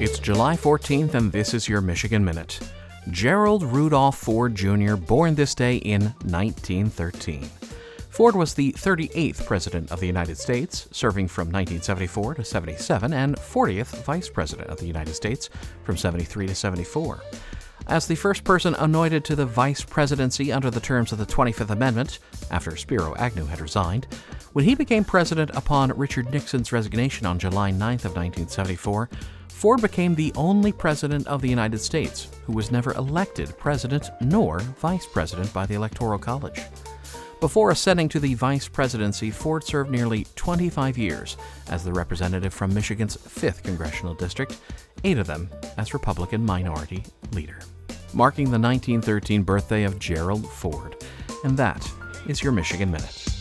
It's July 14th, and this is your Michigan Minute. Gerald Rudolph Ford Jr., born this day in 1913. Ford was the 38th President of the United States, serving from 1974 to 77, and 40th Vice President of the United States from 73 to 74. As the first person anointed to the vice presidency under the terms of the 25th Amendment, after Spiro Agnew had resigned, when he became president upon Richard Nixon's resignation on July 9th of 1974, Ford became the only president of the United States who was never elected president nor vice president by the Electoral College. Before ascending to the vice presidency, Ford served nearly 25 years as the representative from Michigan's 5th congressional district, eight of them as Republican minority leader marking the 1913 birthday of Gerald Ford. And that is your Michigan Minute.